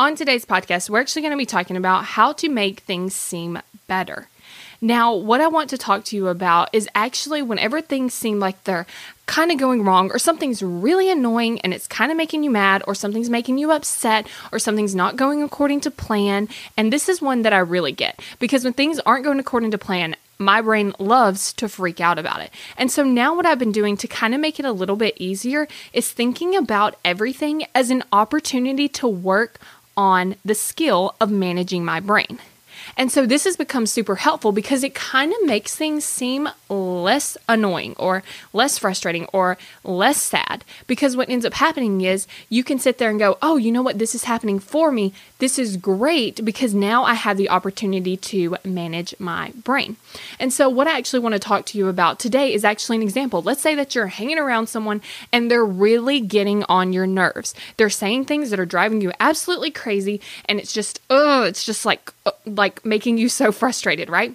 On today's podcast, we're actually going to be talking about how to make things seem better. Now, what I want to talk to you about is actually whenever things seem like they're kind of going wrong, or something's really annoying and it's kind of making you mad, or something's making you upset, or something's not going according to plan. And this is one that I really get because when things aren't going according to plan, my brain loves to freak out about it. And so now, what I've been doing to kind of make it a little bit easier is thinking about everything as an opportunity to work on the skill of managing my brain. And so this has become super helpful because it kind of makes things seem less annoying or less frustrating or less sad. Because what ends up happening is you can sit there and go, oh, you know what? This is happening for me. This is great because now I have the opportunity to manage my brain. And so, what I actually want to talk to you about today is actually an example. Let's say that you're hanging around someone and they're really getting on your nerves. They're saying things that are driving you absolutely crazy, and it's just, oh, it's just like, uh, like making you so frustrated, right?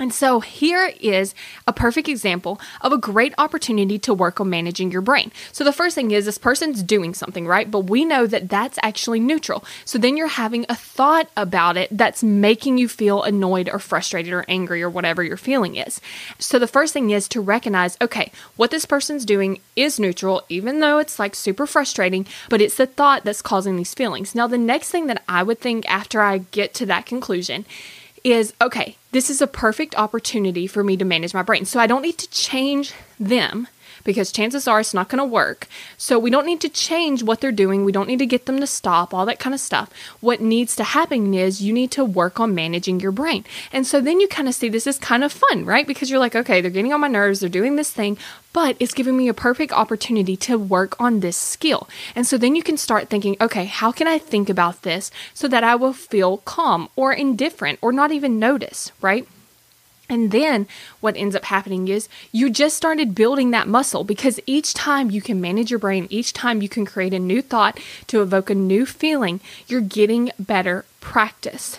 And so here is a perfect example of a great opportunity to work on managing your brain. So the first thing is this person's doing something, right? But we know that that's actually neutral. So then you're having a thought about it that's making you feel annoyed or frustrated or angry or whatever your feeling is. So the first thing is to recognize, okay, what this person's doing is neutral, even though it's like super frustrating, but it's the thought that's causing these feelings. Now, the next thing that I would think after I get to that conclusion is okay, this is a perfect opportunity for me to manage my brain. So I don't need to change them because chances are it's not going to work. So we don't need to change what they're doing. We don't need to get them to stop, all that kind of stuff. What needs to happen is you need to work on managing your brain. And so then you kind of see this is kind of fun, right? Because you're like, okay, they're getting on my nerves, they're doing this thing, but it's giving me a perfect opportunity to work on this skill. And so then you can start thinking, okay, how can I think about this so that I will feel calm or indifferent or not even notice, right? And then what ends up happening is you just started building that muscle because each time you can manage your brain, each time you can create a new thought to evoke a new feeling, you're getting better practice.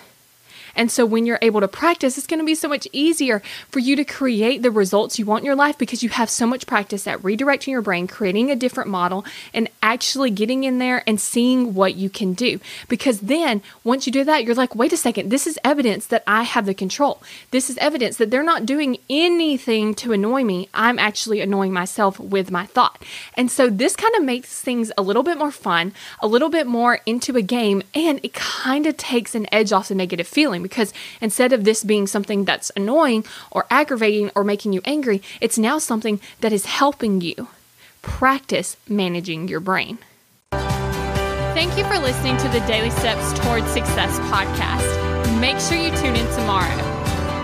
And so when you're able to practice, it's going to be so much easier for you to create the results you want in your life because you have so much practice at redirecting your brain, creating a different model, and actually getting in there and seeing what you can do. Because then once you do that, you're like, wait a second, this is evidence that I have the control. This is evidence that they're not doing anything to annoy me. I'm actually annoying myself with my thought. And so this kind of makes things a little bit more fun, a little bit more into a game, and it kind of takes an edge off the negative feeling because instead of this being something that's annoying or aggravating or making you angry, it's now something that is helping you practice managing your brain. Thank you for listening to the Daily Steps Towards Success podcast. Make sure you tune in tomorrow.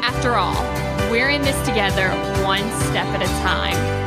After all, we're in this together, one step at a time.